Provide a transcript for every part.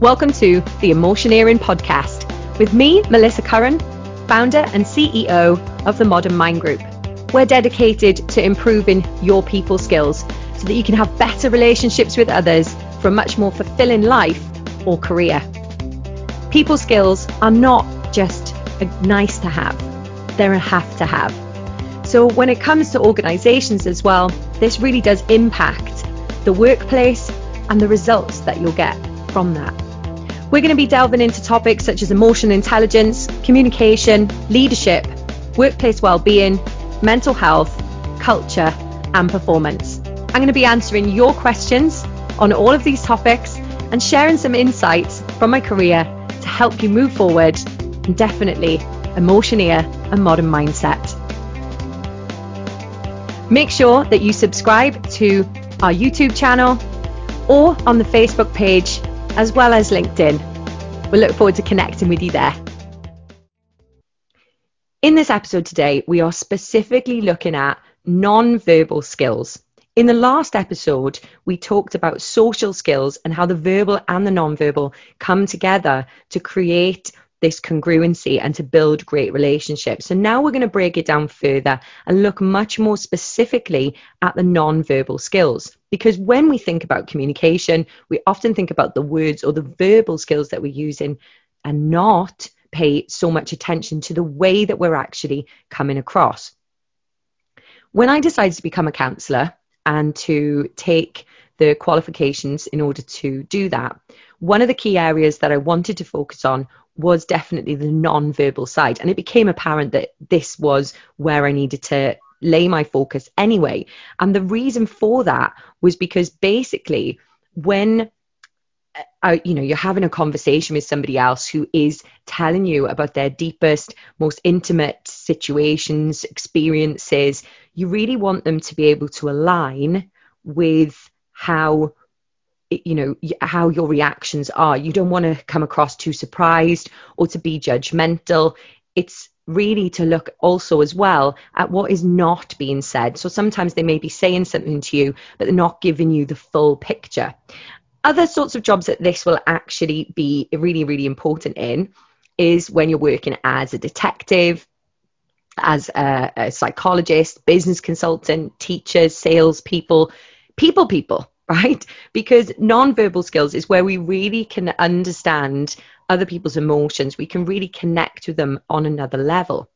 Welcome to the Emotioneering Podcast with me, Melissa Curran, founder and CEO of the Modern Mind Group. We're dedicated to improving your people skills so that you can have better relationships with others for a much more fulfilling life or career. People skills are not just a nice to have, they're a have to have. So when it comes to organizations as well, this really does impact the workplace and the results that you'll get from that. We're going to be delving into topics such as emotional intelligence, communication, leadership, workplace well-being, mental health, culture, and performance. I'm going to be answering your questions on all of these topics and sharing some insights from my career to help you move forward and definitely emotioneer a modern mindset. Make sure that you subscribe to our YouTube channel or on the Facebook page as well as LinkedIn. We look forward to connecting with you there. In this episode today, we are specifically looking at non-verbal skills. In the last episode, we talked about social skills and how the verbal and the non-verbal come together to create this congruency and to build great relationships. So now we're going to break it down further and look much more specifically at the non-verbal skills. Because when we think about communication, we often think about the words or the verbal skills that we're using and not pay so much attention to the way that we're actually coming across. When I decided to become a counselor and to take the qualifications in order to do that, one of the key areas that I wanted to focus on was definitely the non-verbal side. And it became apparent that this was where I needed to lay my focus anyway. And the reason for that was because basically when uh, you know you're having a conversation with somebody else who is telling you about their deepest most intimate situations experiences you really want them to be able to align with how you know how your reactions are. You don't want to come across too surprised or to be judgmental. It's really to look also as well at what is not being said. So sometimes they may be saying something to you but they're not giving you the full picture. Other sorts of jobs that this will actually be really really important in is when you're working as a detective as a, a psychologist business consultant teachers salespeople people people right? Because non-verbal skills is where we really can understand other people's emotions. We can really connect with them on another level.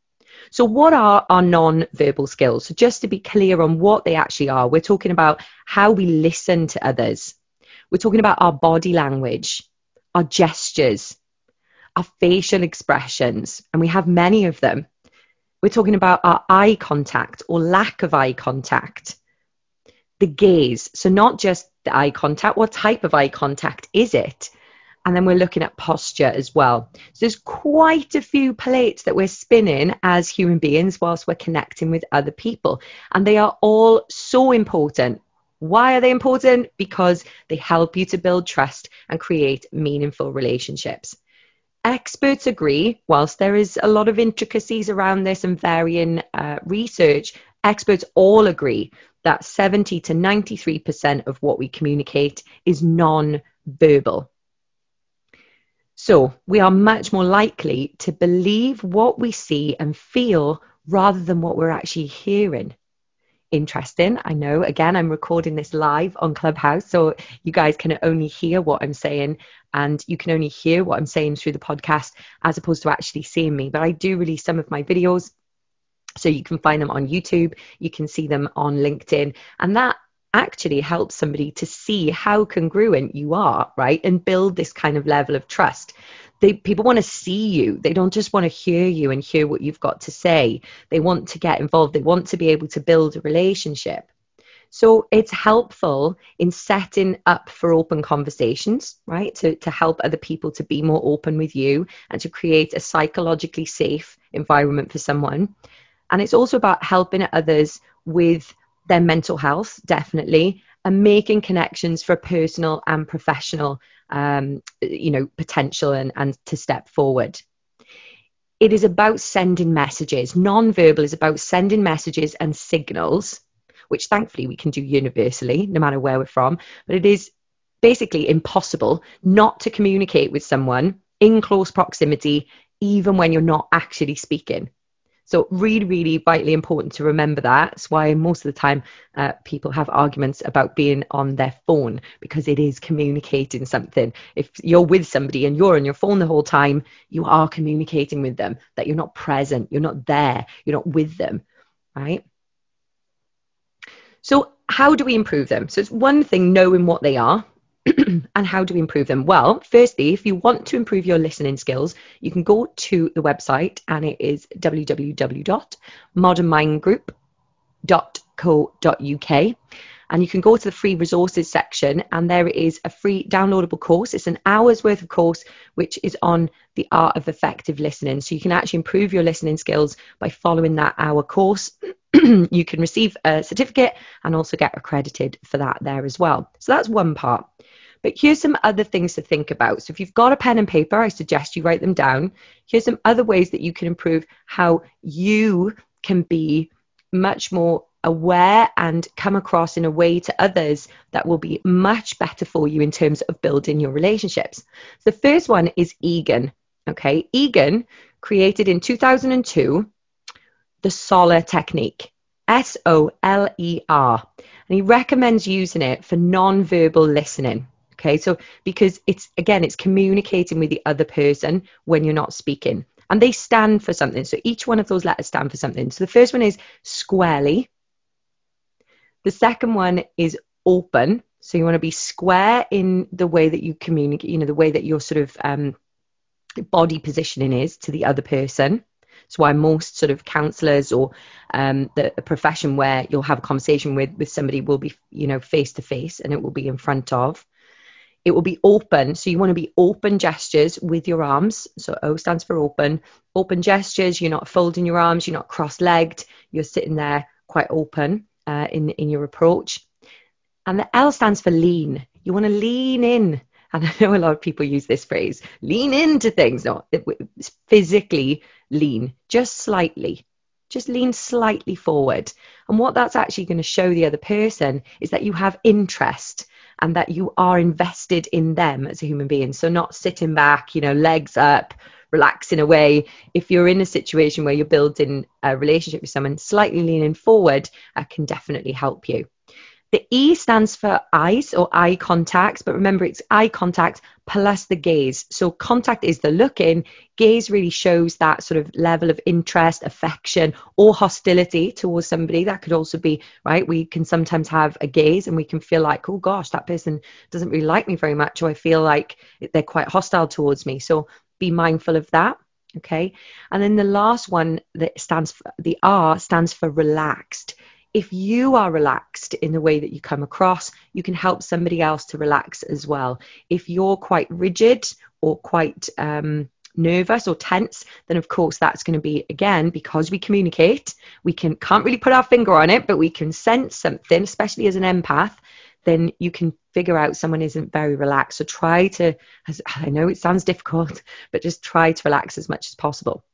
So, what are our non verbal skills? So, just to be clear on what they actually are, we're talking about how we listen to others, we're talking about our body language, our gestures, our facial expressions, and we have many of them. We're talking about our eye contact or lack of eye contact the gaze. So, not just the eye contact, what type of eye contact is it? And then we're looking at posture as well. So, there's quite a few plates that we're spinning as human beings whilst we're connecting with other people. And they are all so important. Why are they important? Because they help you to build trust and create meaningful relationships. Experts agree, whilst there is a lot of intricacies around this and varying uh, research, experts all agree that 70 to 93% of what we communicate is non-verbal. So we are much more likely to believe what we see and feel rather than what we're actually hearing. Interesting. I know, again, I'm recording this live on Clubhouse, so you guys can only hear what I'm saying and you can only hear what I'm saying through the podcast as opposed to actually seeing me. But I do release some of my videos so you can find them on YouTube, you can see them on LinkedIn, and that actually helps somebody to see how congruent you are, right? And build this kind of level of trust. They, people want to see you. They don't just want to hear you and hear what you've got to say. They want to get involved. They want to be able to build a relationship. So it's helpful in setting up for open conversations, right? To, to help other people to be more open with you and to create a psychologically safe environment for someone. And it's also about helping others with their mental health, definitely, and making connections for personal and professional, um, you know, potential and, and to step forward. It is about sending messages. Non-verbal is about sending messages and signals, which thankfully we can do universally, no matter where we're from. But it is basically impossible not to communicate with someone in close proximity, even when you're not actually speaking. So, really, really vitally important to remember that. That's why most of the time uh, people have arguments about being on their phone because it is communicating something. If you're with somebody and you're on your phone the whole time, you are communicating with them, that you're not present, you're not there, you're not with them, right? So, how do we improve them? So, it's one thing knowing what they are. and how do we improve them? Well, firstly, if you want to improve your listening skills, you can go to the website and it is www.modernmindgroup.co.uk and you can go to the free resources section and there is a free downloadable course. It's an hour's worth of course which is on the art of effective listening. So you can actually improve your listening skills by following that hour course. You can receive a certificate and also get accredited for that there as well. So that's one part but here's some other things to think about. So if you've got a pen and paper, I suggest you write them down. Here's some other ways that you can improve how you can be much more aware and come across in a way to others that will be much better for you in terms of building your relationships. The first one is Egan. Okay, Egan created in 2002 the Soler technique. S O L E R. And he recommends using it for non-verbal listening. Okay, so because it's again, it's communicating with the other person when you're not speaking. And they stand for something. So each one of those letters stand for something. So the first one is squarely. The second one is open. So you want to be square in the way that you communicate, you know, the way that your sort of um, body positioning is to the other person. It's why most sort of counselors or um, the profession where you'll have a conversation with with somebody will be, you know, face to face and it will be in front of. It will be open. So you want to be open gestures with your arms. So O stands for open. Open gestures. You're not folding your arms. You're not cross-legged. You're sitting there quite open uh, in in your approach. And the L stands for lean. You want to lean in. And I know a lot of people use this phrase, lean into things. No, it's physically lean, just slightly. Just lean slightly forward. And what that's actually going to show the other person is that you have interest and that you are invested in them as a human being. So not sitting back, you know, legs up, relaxing away. If you're in a situation where you're building a relationship with someone, slightly leaning forward uh, can definitely help you. The E stands for eyes or eye contact, but remember it's eye contact plus the gaze. So contact is the look in, gaze really shows that sort of level of interest, affection, or hostility towards somebody. That could also be, right? We can sometimes have a gaze and we can feel like, oh gosh, that person doesn't really like me very much, or I feel like they're quite hostile towards me. So be mindful of that. Okay. And then the last one that stands for the R stands for relaxed if you are relaxed in the way that you come across, you can help somebody else to relax as well. If you're quite rigid or quite um, nervous or tense, then of course that's going to be again because we communicate. We can can't really put our finger on it, but we can sense something, especially as an empath. Then you can figure out someone isn't very relaxed. So try to, I know it sounds difficult, but just try to relax as much as possible.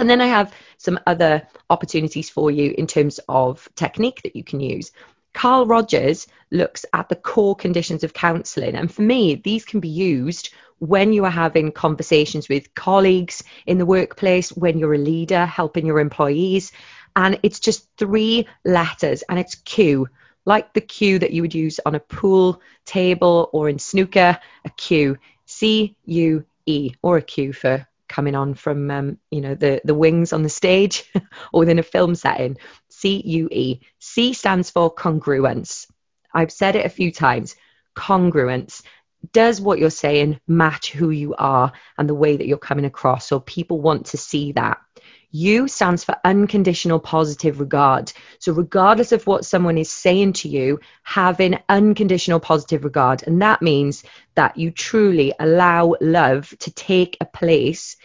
And then I have some other opportunities for you in terms of technique that you can use. Carl Rogers looks at the core conditions of counselling. And for me, these can be used when you are having conversations with colleagues in the workplace, when you're a leader helping your employees. And it's just three letters and it's Q, like the Q that you would use on a pool table or in snooker, a Q, C U E, or a Q for coming on from um, you know the the wings on the stage or within a film setting. C U E. C stands for congruence. I've said it a few times. Congruence. Does what you're saying match who you are and the way that you're coming across? So people want to see that. U stands for unconditional positive regard. So, regardless of what someone is saying to you, having unconditional positive regard. And that means that you truly allow love to take a place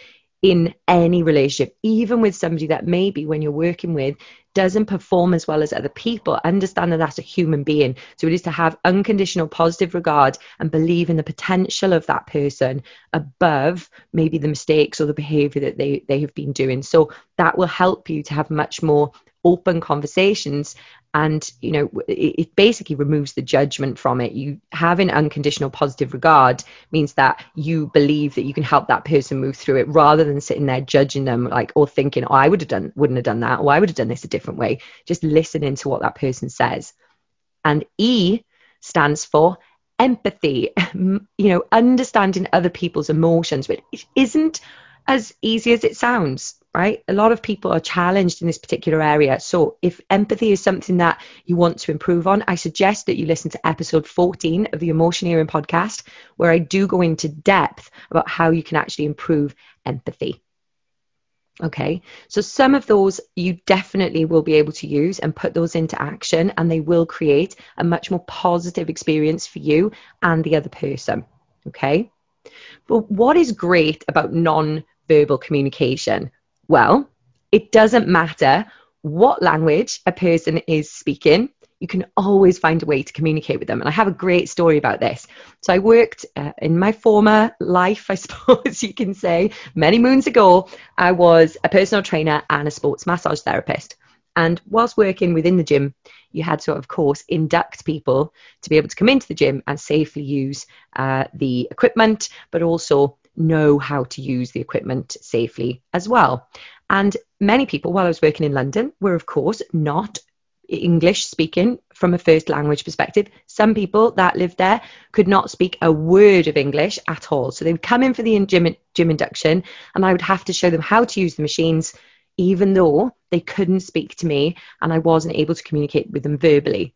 in any relationship, even with somebody that maybe when you're working with doesn't perform as well as other people, understand that that's a human being. So it is to have unconditional positive regard and believe in the potential of that person above maybe the mistakes or the behavior that they, they have been doing. So that will help you to have much more open conversations and you know it, basically removes the judgment from it. You having unconditional positive regard means that you believe that you can help that person move through it rather than sitting there judging them like or thinking oh i would have done wouldn't have done that or i would have done this a different way. Just listening to what that person says. And e stands for empathy you know understanding other people's emotions it isn't as easy as it sounds right? A lot of people are challenged in this particular area. So, if empathy is something that you want to improve on, I suggest that you listen to episode 14 of the Emotioneering podcast, where I do go into depth about how you can actually improve empathy. Okay, so some of those you definitely will be able to use and put those into action, and they will create a much more positive experience for you and the other person. Okay, but what is great about non verbal communication? Well, it doesn't matter what language a person is speaking, you can always find a way to communicate with them. And I have a great story about this. So I worked uh, in my former life, I suppose you can say, many moons ago. I was a personal trainer and a sports massage therapist. And whilst working within the gym, you had to, of course, induct people to be able to come into the gym and safely use uh, the equipment, but also know how to use the equipment safely as well. And many people, while I was working in London, were of course not English speaking from a first language perspective. Some people that lived there could not speak a word of English at all. So they would come in for the gym, gym induction and I would have to show them how to use the machines, even though they couldn't speak to me and I wasn't able to communicate with them verbally.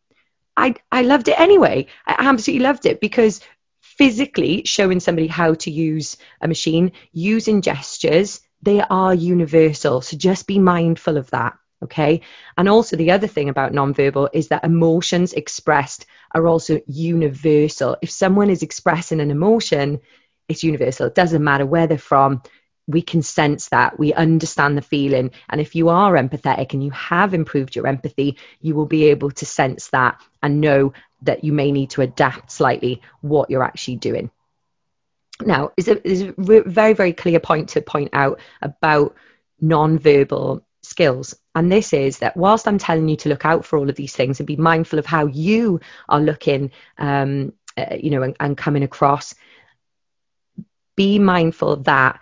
I, I loved it anyway. I absolutely loved it because physically showing somebody how to use a machine using gestures, they are universal. So just be mindful of that. Okay. And also, the other thing about nonverbal is that emotions expressed are also universal. If someone is expressing an emotion, it's universal. It doesn't matter where they're from. We can sense that. We understand the feeling. And if you are empathetic and you have improved your empathy, you will be able to sense that and know that you may need to adapt slightly what you're actually doing. Now, is a, is a very, very clear point to point out about non-verbal skills. And this is that whilst I'm telling you to look out for all of these things and be mindful of how you are looking, um, uh, you know, and, and coming across, be mindful that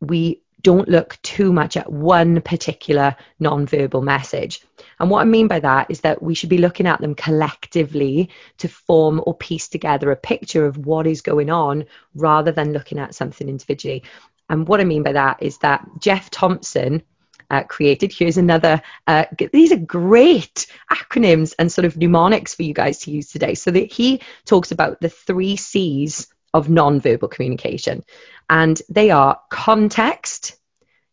we don't look too much at one particular non-verbal message. And what I mean by that is that we should be looking at them collectively to form or piece together a picture of what is going on rather than looking at something individually. And what I mean by that is that Jeff Thompson uh, created, here's another, uh, these are great acronyms and sort of mnemonics for you guys to use today. So that he talks about the three C's of non-verbal communication. And they are context,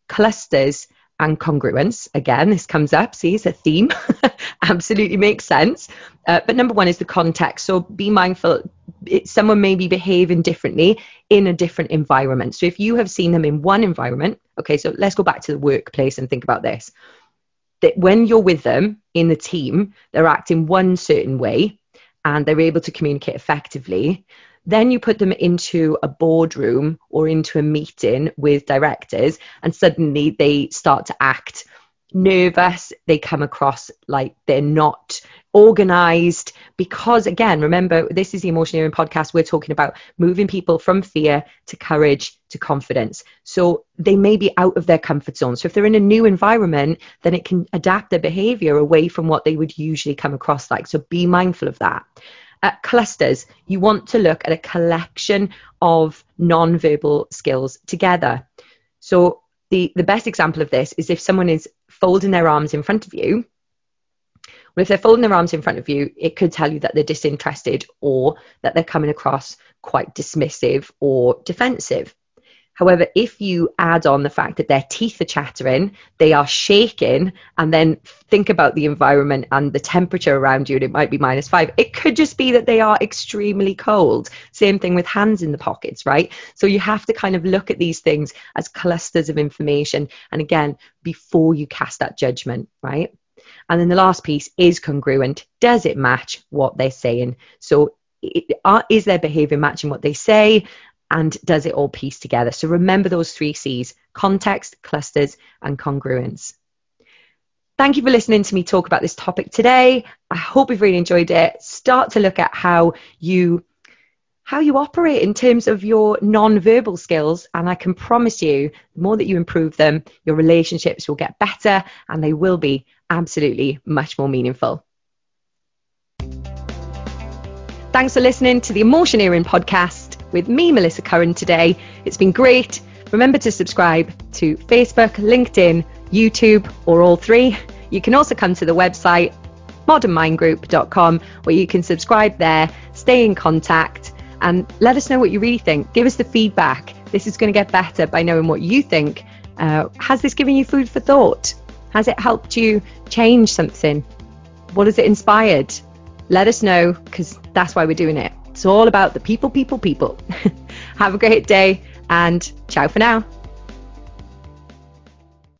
clusters, and congruence. Again, this comes up. See, it's a theme. Absolutely makes sense. Uh, but number one is the context. So be mindful. It, someone may be behaving differently in a different environment. So if you have seen them in one environment, okay, so let's go back to the workplace and think about this. That when you're with them in the team, they're acting one certain way and they're able to communicate effectively. Then you put them into a boardroom or into a meeting with directors, and suddenly they start to act nervous. They come across like they're not organized because, again, remember, this is the Emotioneering podcast. We're talking about moving people from fear to courage to confidence. So they may be out of their comfort zone. So if they're in a new environment, then it can adapt their behavior away from what they would usually come across like. So be mindful of that uh, clusters, you want to look at a collection of non-verbal skills together. So the, the best example of this is if someone is folding their arms in front of you. Well, if they're folding their arms in front of you, it could tell you that they're disinterested or that they're coming across quite dismissive or defensive. However, if you add on the fact that their teeth are chattering, they are shaking, and then think about the environment and the temperature around you, and it might be minus five, it could just be that they are extremely cold. Same thing with hands in the pockets, right? So you have to kind of look at these things as clusters of information. And again, before you cast that judgment, right? And then the last piece is congruent. Does it match what they're saying? So is their behavior matching what they say and does it all piece together? So remember those three C's context, clusters, and congruence. Thank you for listening to me talk about this topic today. I hope you've really enjoyed it. Start to look at how you how you operate in terms of your non-verbal skills and I can promise you the more that you improve them your relationships will get better and they will be absolutely much more meaningful. Thanks for listening to the Emotioneering podcast with me Melissa Curran today. It's been great. Remember to subscribe to Facebook, LinkedIn, YouTube or all three. You can also come to the website modernmindgroup.com where you can subscribe there, stay in contact and let us know what you really think. Give us the feedback. This is going to get better by knowing what you think. Uh, has this given you food for thought? Has it helped you change something? What has it inspired? Let us know because that's why we're doing it. It's all about the people, people, people. Have a great day and ciao for now.